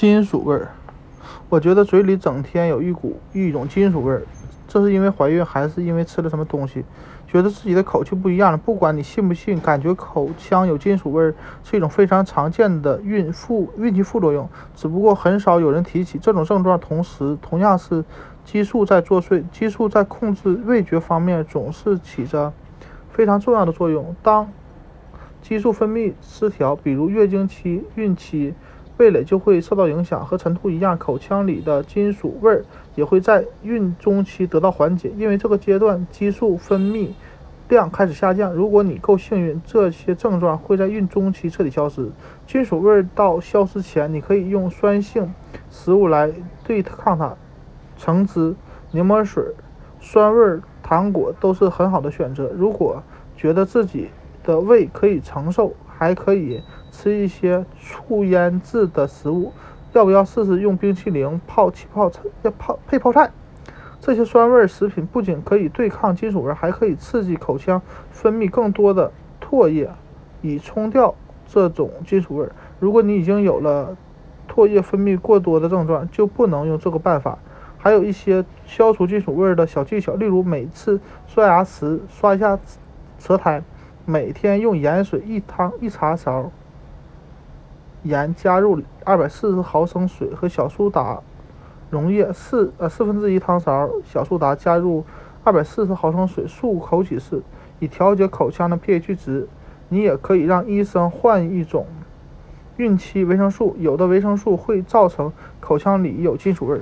金属味儿，我觉得嘴里整天有一股一种金属味儿，这是因为怀孕还是因为吃了什么东西？觉得自己的口气不一样了。不管你信不信，感觉口腔有金属味儿是一种非常常见的孕妇孕期副作用，只不过很少有人提起这种症状。同时，同样是激素在作祟，激素在控制味觉方面总是起着非常重要的作用。当激素分泌失调，比如月经期、孕期。味蕾就会受到影响，和晨吐一样，口腔里的金属味儿也会在孕中期得到缓解，因为这个阶段激素分泌量开始下降。如果你够幸运，这些症状会在孕中期彻底消失。金属味儿到消失前，你可以用酸性食物来对抗它，橙汁、柠檬水、酸味糖果都是很好的选择。如果觉得自己的胃可以承受，还可以。吃一些醋腌制的食物，要不要试试用冰淇淋泡气泡菜？要泡配泡菜？这些酸味食品不仅可以对抗金属味，还可以刺激口腔分泌更多的唾液，以冲掉这种金属味。如果你已经有了唾液分泌过多的症状，就不能用这个办法。还有一些消除金属味的小技巧，例如每次刷牙时刷一下舌苔，每天用盐水一汤一茶勺。盐加入二百四十毫升水和小苏打溶液四呃四分之一汤勺小苏打加入二百四十毫升水漱口几次，以调节口腔的 pH 值。你也可以让医生换一种孕期维生素，有的维生素会造成口腔里有金属味儿。